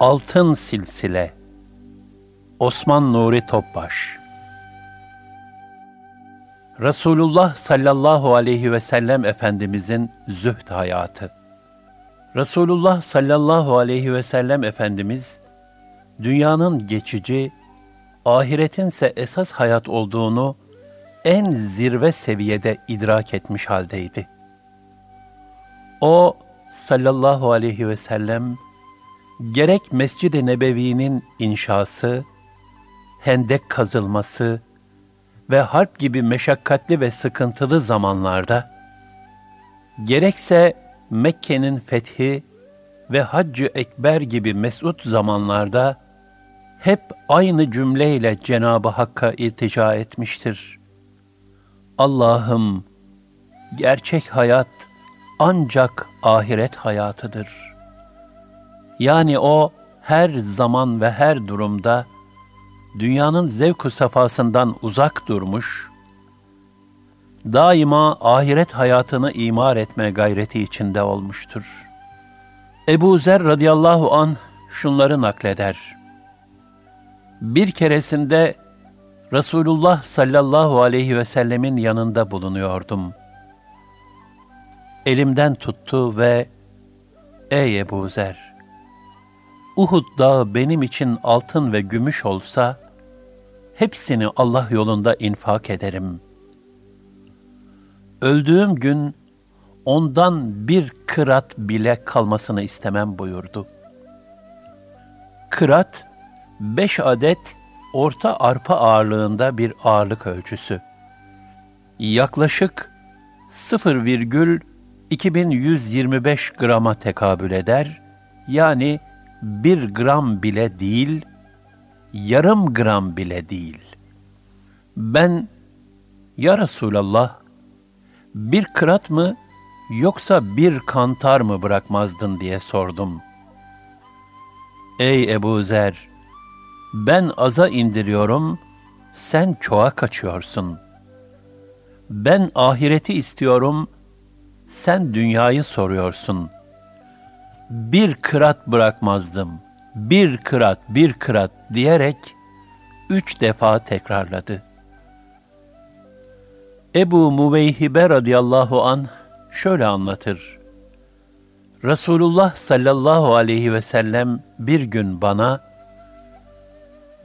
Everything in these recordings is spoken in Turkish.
Altın Silsile. Osman Nuri Topbaş. Resulullah sallallahu aleyhi ve sellem Efendimizin zühd hayatı. Resulullah sallallahu aleyhi ve sellem Efendimiz, dünyanın geçici, ahiretinse esas hayat olduğunu en zirve seviyede idrak etmiş haldeydi. O sallallahu aleyhi ve sellem, gerek Mescid-i Nebevi'nin inşası, hendek kazılması ve harp gibi meşakkatli ve sıkıntılı zamanlarda, gerekse Mekke'nin fethi ve Haccı Ekber gibi mesut zamanlarda hep aynı cümleyle Cenab-ı Hakk'a iltica etmiştir. Allah'ım, gerçek hayat ancak ahiret hayatıdır.'' Yani o her zaman ve her durumda dünyanın zevk-ı safasından uzak durmuş, daima ahiret hayatını imar etme gayreti içinde olmuştur. Ebu Zer radıyallahu an şunları nakleder. Bir keresinde Resulullah sallallahu aleyhi ve sellemin yanında bulunuyordum. Elimden tuttu ve Ey Ebu Zer! Uhud dağı benim için altın ve gümüş olsa, hepsini Allah yolunda infak ederim. Öldüğüm gün ondan bir kırat bile kalmasını istemem buyurdu. Kırat, beş adet orta arpa ağırlığında bir ağırlık ölçüsü. Yaklaşık 0,2125 grama tekabül eder, yani bir gram bile değil, yarım gram bile değil. Ben, Ya Resulallah, bir kırat mı yoksa bir kantar mı bırakmazdın diye sordum. Ey Ebu Zer, ben aza indiriyorum, sen çoğa kaçıyorsun. Ben ahireti istiyorum, sen dünyayı soruyorsun.'' Bir kırat bırakmazdım. Bir kırat, bir kırat diyerek üç defa tekrarladı. Ebu Muveyhibe radıyallahu an şöyle anlatır. Resulullah sallallahu aleyhi ve sellem bir gün bana,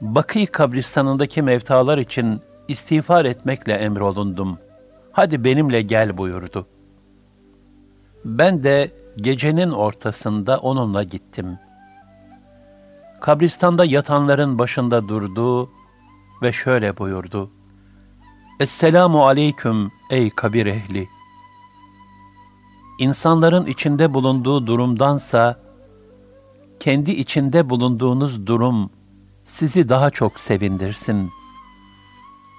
Bakı kabristanındaki mevtalar için istiğfar etmekle emrolundum. Hadi benimle gel buyurdu. Ben de gecenin ortasında onunla gittim. Kabristanda yatanların başında durdu ve şöyle buyurdu. Esselamu aleyküm ey kabir ehli. İnsanların içinde bulunduğu durumdansa, kendi içinde bulunduğunuz durum sizi daha çok sevindirsin.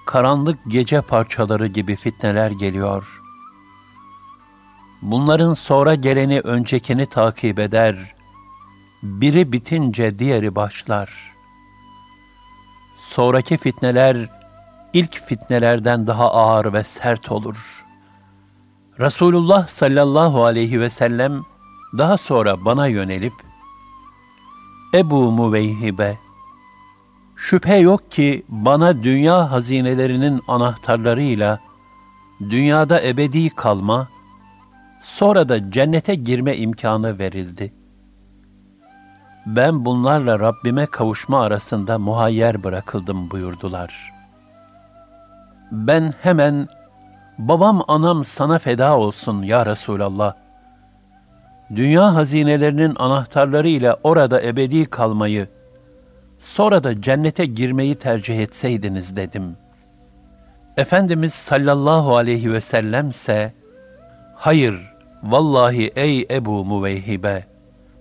Karanlık gece parçaları gibi fitneler geliyor.'' Bunların sonra geleni öncekini takip eder. Biri bitince diğeri başlar. Sonraki fitneler ilk fitnelerden daha ağır ve sert olur. Resulullah sallallahu aleyhi ve sellem daha sonra bana yönelip Ebu Muveyhibe Şüphe yok ki bana dünya hazinelerinin anahtarlarıyla dünyada ebedi kalma Sonra da cennete girme imkanı verildi. Ben bunlarla Rabbime kavuşma arasında muhayyer bırakıldım buyurdular. Ben hemen babam anam sana feda olsun ya Resulallah. Dünya hazinelerinin anahtarları ile orada ebedi kalmayı, sonra da cennete girmeyi tercih etseydiniz dedim. Efendimiz sallallahu aleyhi ve sellemse, hayır, vallahi ey Ebu Muveyhibe,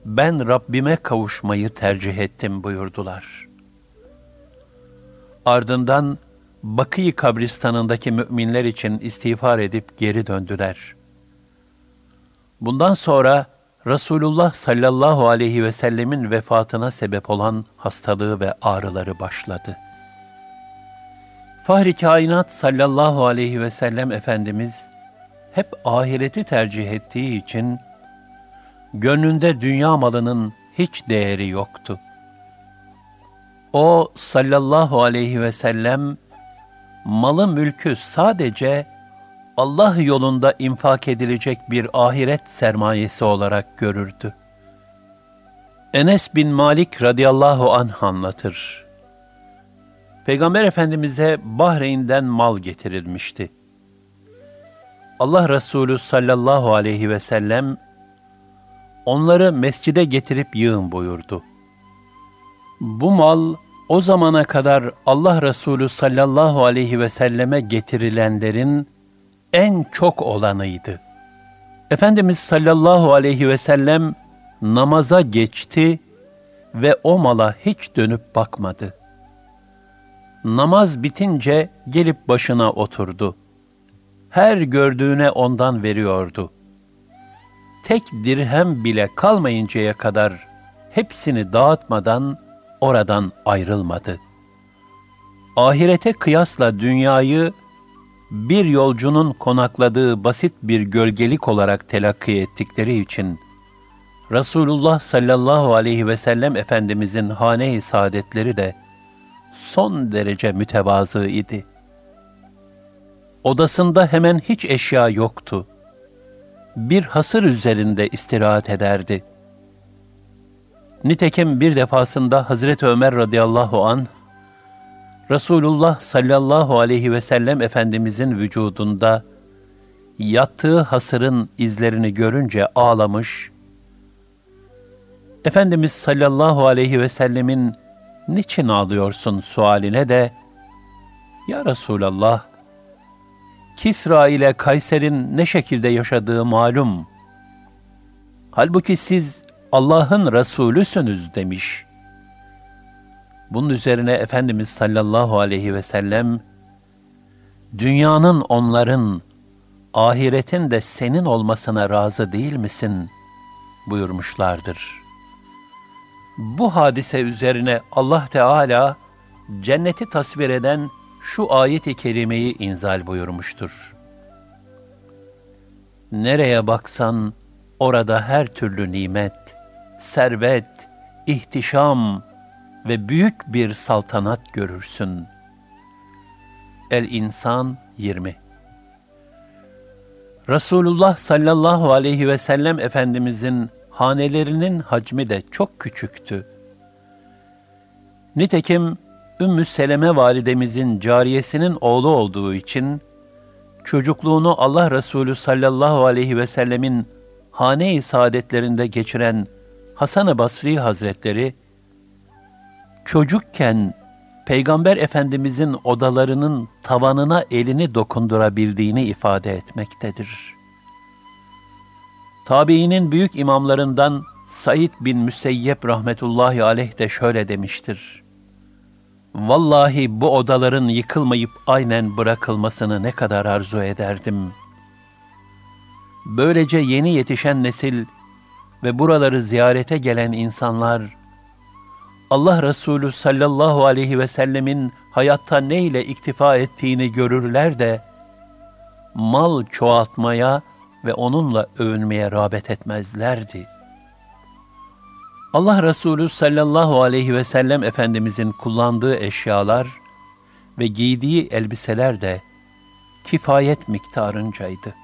ben Rabbime kavuşmayı tercih ettim buyurdular. Ardından Bakı kabristanındaki müminler için istiğfar edip geri döndüler. Bundan sonra Resulullah sallallahu aleyhi ve sellemin vefatına sebep olan hastalığı ve ağrıları başladı. Fahri kainat sallallahu aleyhi ve sellem Efendimiz hep ahireti tercih ettiği için gönlünde dünya malının hiç değeri yoktu. O sallallahu aleyhi ve sellem malı mülkü sadece Allah yolunda infak edilecek bir ahiret sermayesi olarak görürdü. Enes bin Malik radıyallahu anh anlatır. Peygamber Efendimiz'e Bahreyn'den mal getirilmişti. Allah Resulü sallallahu aleyhi ve sellem onları mescide getirip yığın buyurdu. Bu mal o zamana kadar Allah Resulü sallallahu aleyhi ve selleme getirilenlerin en çok olanıydı. Efendimiz sallallahu aleyhi ve sellem namaza geçti ve o mala hiç dönüp bakmadı. Namaz bitince gelip başına oturdu. Her gördüğüne ondan veriyordu. Tek dirhem bile kalmayıncaya kadar hepsini dağıtmadan oradan ayrılmadı. Ahirete kıyasla dünyayı bir yolcunun konakladığı basit bir gölgelik olarak telakki ettikleri için Resulullah sallallahu aleyhi ve sellem Efendimizin hane-i saadetleri de son derece mütevazı idi. Odasında hemen hiç eşya yoktu. Bir hasır üzerinde istirahat ederdi. Nitekim bir defasında Hazreti Ömer radıyallahu an Resulullah sallallahu aleyhi ve sellem Efendimizin vücudunda yattığı hasırın izlerini görünce ağlamış, Efendimiz sallallahu aleyhi ve sellemin niçin ağlıyorsun sualine de, Ya Resulallah, Kisra ile Kayser'in ne şekilde yaşadığı malum. Halbuki siz Allah'ın Resulüsünüz demiş. Bunun üzerine Efendimiz sallallahu aleyhi ve sellem, dünyanın onların, ahiretin de senin olmasına razı değil misin? buyurmuşlardır. Bu hadise üzerine Allah Teala cenneti tasvir eden şu ayet-i kerimeyi inzal buyurmuştur. Nereye baksan orada her türlü nimet, servet, ihtişam ve büyük bir saltanat görürsün. El-İnsan 20 Resulullah sallallahu aleyhi ve sellem Efendimizin hanelerinin hacmi de çok küçüktü. Nitekim Ümmü Seleme validemizin cariyesinin oğlu olduğu için çocukluğunu Allah Resulü sallallahu aleyhi ve sellemin hane-i saadetlerinde geçiren Hasan-ı Basri Hazretleri, çocukken Peygamber Efendimizin odalarının tavanına elini dokundurabildiğini ifade etmektedir. Tabiinin büyük imamlarından Said bin Müseyyep rahmetullahi aleyh de şöyle demiştir. Vallahi bu odaların yıkılmayıp aynen bırakılmasını ne kadar arzu ederdim. Böylece yeni yetişen nesil ve buraları ziyarete gelen insanlar, Allah Resulü sallallahu aleyhi ve sellemin hayatta ne ile iktifa ettiğini görürler de, mal çoğaltmaya ve onunla övünmeye rağbet etmezlerdi. Allah Resulü sallallahu aleyhi ve sellem Efendimizin kullandığı eşyalar ve giydiği elbiseler de kifayet miktarıncaydı.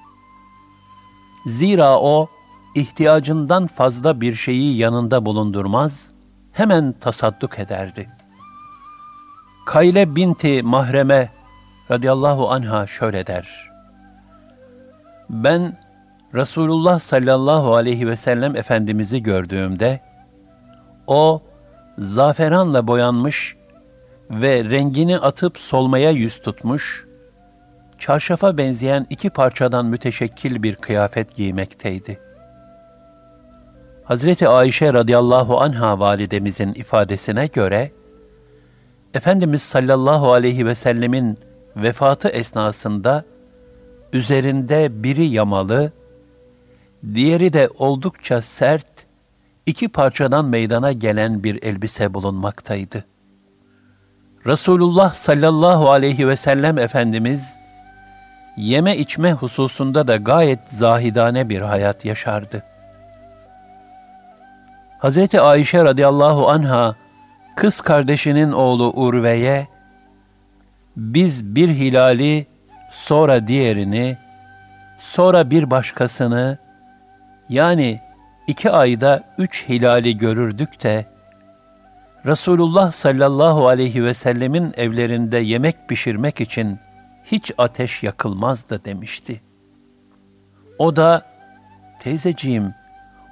Zira o, ihtiyacından fazla bir şeyi yanında bulundurmaz, hemen tasadduk ederdi. Kayle binti Mahreme radıyallahu anha şöyle der. Ben Resulullah sallallahu aleyhi ve sellem Efendimiz'i gördüğümde, o zaferanla boyanmış ve rengini atıp solmaya yüz tutmuş, çarşafa benzeyen iki parçadan müteşekkil bir kıyafet giymekteydi. Hazreti Ayşe radıyallahu anha validemizin ifadesine göre, Efendimiz sallallahu aleyhi ve sellemin vefatı esnasında üzerinde biri yamalı, diğeri de oldukça sert, iki parçadan meydana gelen bir elbise bulunmaktaydı. Resulullah sallallahu aleyhi ve sellem Efendimiz, yeme içme hususunda da gayet zahidane bir hayat yaşardı. Hz. Ayşe radıyallahu anha, kız kardeşinin oğlu Urve'ye, biz bir hilali, sonra diğerini, sonra bir başkasını, yani iki ayda üç hilali görürdük de, Resulullah sallallahu aleyhi ve sellemin evlerinde yemek pişirmek için hiç ateş yakılmazdı demişti. O da, teyzeciğim,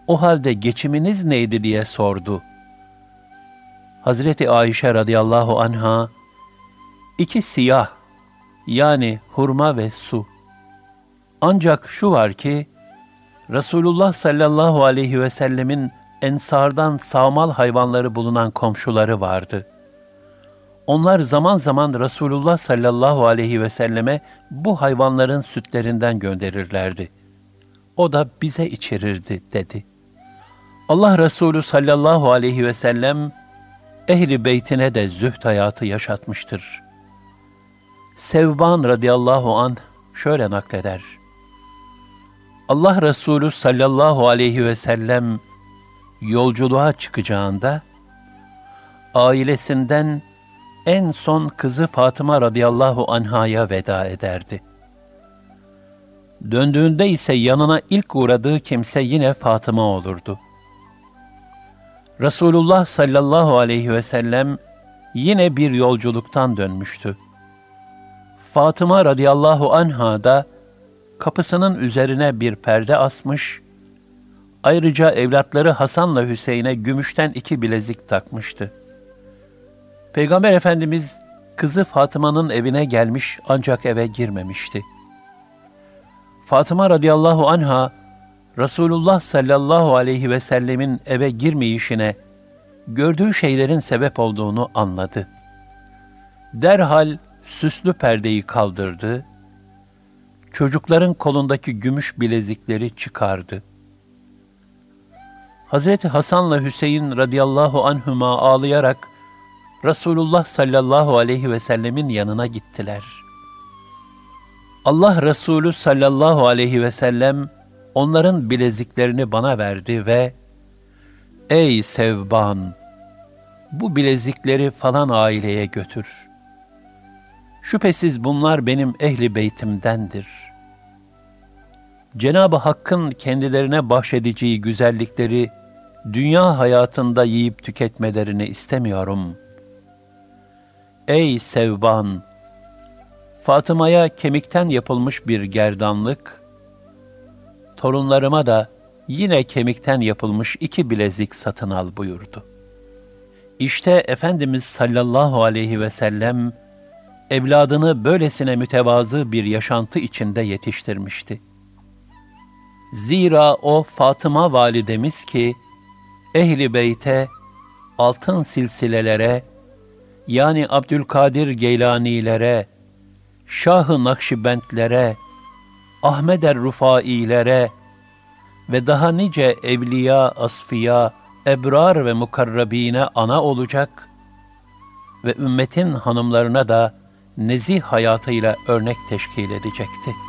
o halde geçiminiz neydi diye sordu. Hazreti Ayşe radıyallahu anha, iki siyah, yani hurma ve su. Ancak şu var ki, Resulullah sallallahu aleyhi ve sellemin ensardan sağmal hayvanları bulunan komşuları vardı. Onlar zaman zaman Resulullah sallallahu aleyhi ve selleme bu hayvanların sütlerinden gönderirlerdi. O da bize içirirdi dedi. Allah Resulü sallallahu aleyhi ve sellem ehli beytine de zühd hayatı yaşatmıştır. Sevban radıyallahu an şöyle nakleder. Allah Resulü sallallahu aleyhi ve sellem yolculuğa çıkacağında ailesinden en son kızı Fatıma radıyallahu anhaya veda ederdi. Döndüğünde ise yanına ilk uğradığı kimse yine Fatıma olurdu. Resulullah sallallahu aleyhi ve sellem yine bir yolculuktan dönmüştü. Fatıma radıyallahu anha da kapısının üzerine bir perde asmış, ayrıca evlatları Hasan'la Hüseyin'e gümüşten iki bilezik takmıştı. Peygamber Efendimiz kızı Fatıma'nın evine gelmiş ancak eve girmemişti. Fatıma radıyallahu anha Resulullah sallallahu aleyhi ve sellemin eve girmeyişine gördüğü şeylerin sebep olduğunu anladı. Derhal süslü perdeyi kaldırdı, çocukların kolundaki gümüş bilezikleri çıkardı. Hazreti Hasan'la Hüseyin radıyallahu anhüma ağlayarak Resulullah sallallahu aleyhi ve sellemin yanına gittiler. Allah Resulü sallallahu aleyhi ve sellem onların bileziklerini bana verdi ve Ey Sevban! Bu bilezikleri falan aileye götür. Şüphesiz bunlar benim ehli beytimdendir. Cenab-ı Hakk'ın kendilerine bahşedeceği güzellikleri dünya hayatında yiyip tüketmelerini istemiyorum. Ey Sevban! Fatıma'ya kemikten yapılmış bir gerdanlık, torunlarıma da yine kemikten yapılmış iki bilezik satın al buyurdu. İşte Efendimiz sallallahu aleyhi ve sellem, evladını böylesine mütevazı bir yaşantı içinde yetiştirmişti. Zira o Fatıma validemiz ki, ehli beyte, altın silsilelere, yani Abdülkadir Geylanilere, Şah-ı Nakşibentlere, Ahmed er-Rufailere ve daha nice evliya, asfiya, ebrar ve mukarrabine ana olacak ve ümmetin hanımlarına da nezih hayatıyla örnek teşkil edecekti.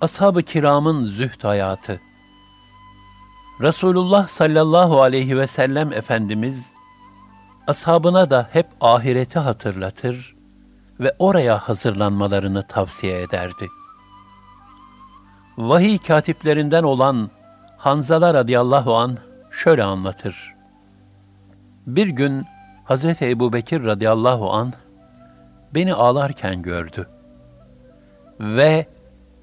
Ashab-ı kiramın zühd hayatı Resulullah sallallahu aleyhi ve sellem Efendimiz, ashabına da hep ahireti hatırlatır ve oraya hazırlanmalarını tavsiye ederdi. Vahiy katiplerinden olan Hanzala radıyallahu an şöyle anlatır. Bir gün Hazreti Ebu Bekir radıyallahu an beni ağlarken gördü. Ve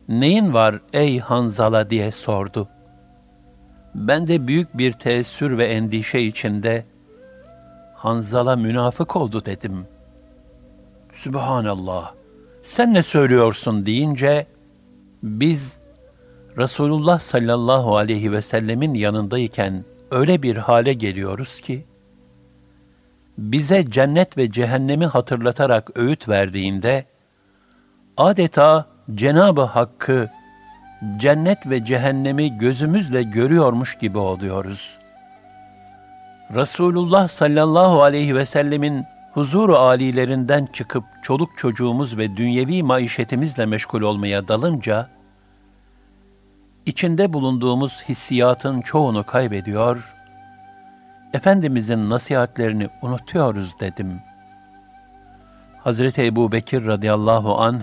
neyin var ey Hanzala diye sordu. Ben de büyük bir teessür ve endişe içinde Hanzala münafık oldu dedim. Sübhanallah, sen ne söylüyorsun deyince, biz Resulullah sallallahu aleyhi ve sellemin yanındayken öyle bir hale geliyoruz ki, bize cennet ve cehennemi hatırlatarak öğüt verdiğinde, adeta Cenab-ı Hakk'ı, cennet ve cehennemi gözümüzle görüyormuş gibi oluyoruz. Resulullah sallallahu aleyhi ve sellemin huzuru alilerinden çıkıp çoluk çocuğumuz ve dünyevi maişetimizle meşgul olmaya dalınca, içinde bulunduğumuz hissiyatın çoğunu kaybediyor, Efendimizin nasihatlerini unutuyoruz dedim. Hazreti Ebu Bekir radıyallahu an,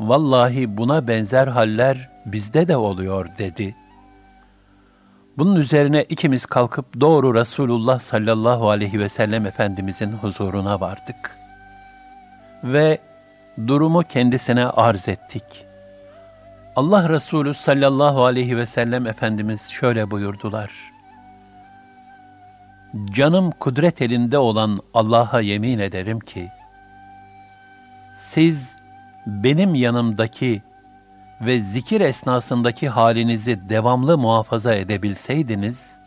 vallahi buna benzer haller bizde de oluyor dedi. Bunun üzerine ikimiz kalkıp doğru Resulullah sallallahu aleyhi ve sellem Efendimizin huzuruna vardık. Ve durumu kendisine arz ettik.'' Allah Resulü sallallahu aleyhi ve sellem Efendimiz şöyle buyurdular. Canım kudret elinde olan Allah'a yemin ederim ki, siz benim yanımdaki ve zikir esnasındaki halinizi devamlı muhafaza edebilseydiniz,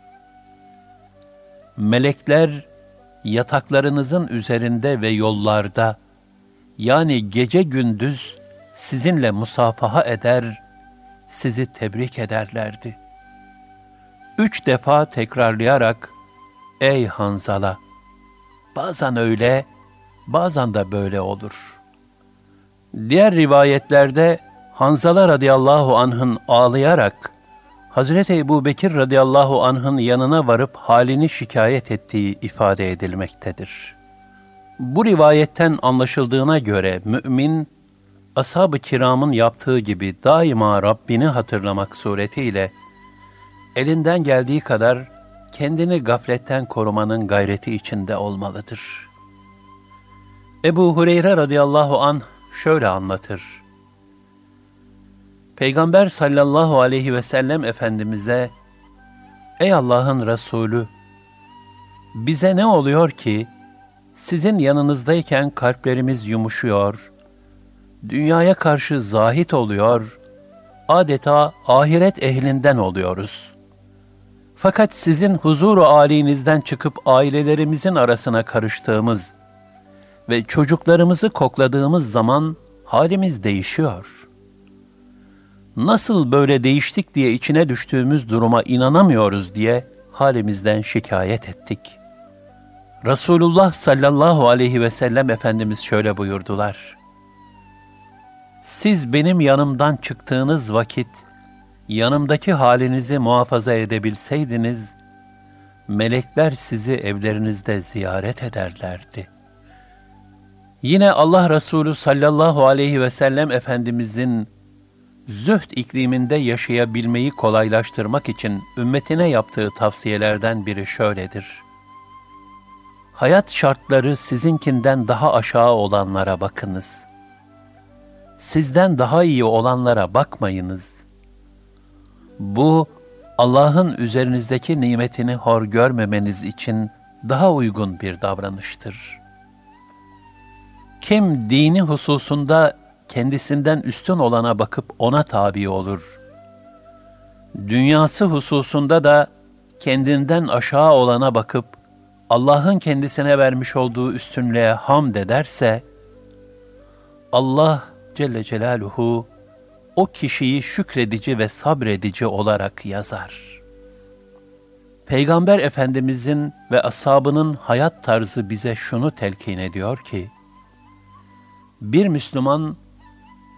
melekler yataklarınızın üzerinde ve yollarda, yani gece gündüz sizinle musafaha eder, sizi tebrik ederlerdi. Üç defa tekrarlayarak, Ey Hanzala! Bazen öyle, bazen de böyle olur. Diğer rivayetlerde Hanzala radıyallahu anh'ın ağlayarak, Hazreti Ebu Bekir radıyallahu anh'ın yanına varıp halini şikayet ettiği ifade edilmektedir. Bu rivayetten anlaşıldığına göre mümin, ashab-ı kiramın yaptığı gibi daima Rabbini hatırlamak suretiyle elinden geldiği kadar kendini gafletten korumanın gayreti içinde olmalıdır. Ebu Hureyre radıyallahu an şöyle anlatır. Peygamber sallallahu aleyhi ve sellem Efendimiz'e, Ey Allah'ın Resulü, bize ne oluyor ki, sizin yanınızdayken kalplerimiz yumuşuyor, dünyaya karşı zahit oluyor, adeta ahiret ehlinden oluyoruz. Fakat sizin huzuru âlinizden çıkıp ailelerimizin arasına karıştığımız ve çocuklarımızı kokladığımız zaman halimiz değişiyor. Nasıl böyle değiştik diye içine düştüğümüz duruma inanamıyoruz diye halimizden şikayet ettik. Resulullah sallallahu aleyhi ve sellem Efendimiz şöyle buyurdular siz benim yanımdan çıktığınız vakit yanımdaki halinizi muhafaza edebilseydiniz, melekler sizi evlerinizde ziyaret ederlerdi. Yine Allah Resulü sallallahu aleyhi ve sellem Efendimizin zühd ikliminde yaşayabilmeyi kolaylaştırmak için ümmetine yaptığı tavsiyelerden biri şöyledir. Hayat şartları sizinkinden daha aşağı olanlara bakınız.'' sizden daha iyi olanlara bakmayınız. Bu, Allah'ın üzerinizdeki nimetini hor görmemeniz için daha uygun bir davranıştır. Kim dini hususunda kendisinden üstün olana bakıp ona tabi olur. Dünyası hususunda da kendinden aşağı olana bakıp Allah'ın kendisine vermiş olduğu üstünlüğe hamd ederse, Allah Celle Celaluhu o kişiyi şükredici ve sabredici olarak yazar. Peygamber Efendimizin ve ashabının hayat tarzı bize şunu telkin ediyor ki, bir Müslüman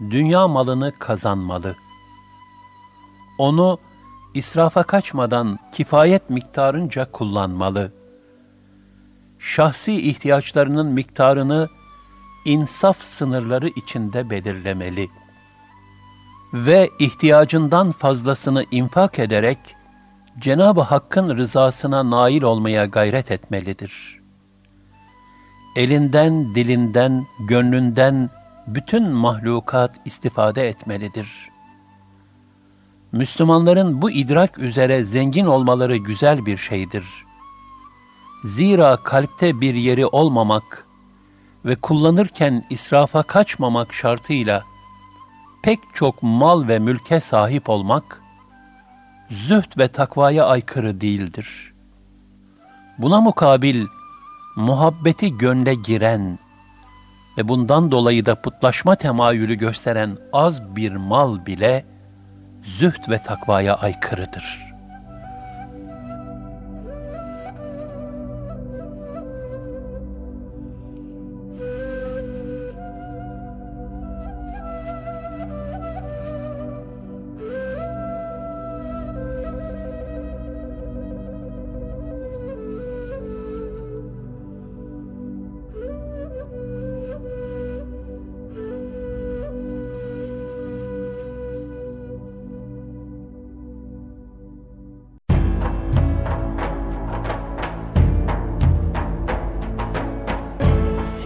dünya malını kazanmalı. Onu israfa kaçmadan kifayet miktarınca kullanmalı. Şahsi ihtiyaçlarının miktarını insaf sınırları içinde belirlemeli ve ihtiyacından fazlasını infak ederek Cenab-ı Hakk'ın rızasına nail olmaya gayret etmelidir. Elinden, dilinden, gönlünden bütün mahlukat istifade etmelidir. Müslümanların bu idrak üzere zengin olmaları güzel bir şeydir. Zira kalpte bir yeri olmamak ve kullanırken israfa kaçmamak şartıyla pek çok mal ve mülke sahip olmak, zühd ve takvaya aykırı değildir. Buna mukabil, muhabbeti gönle giren ve bundan dolayı da putlaşma temayülü gösteren az bir mal bile, zühd ve takvaya aykırıdır.''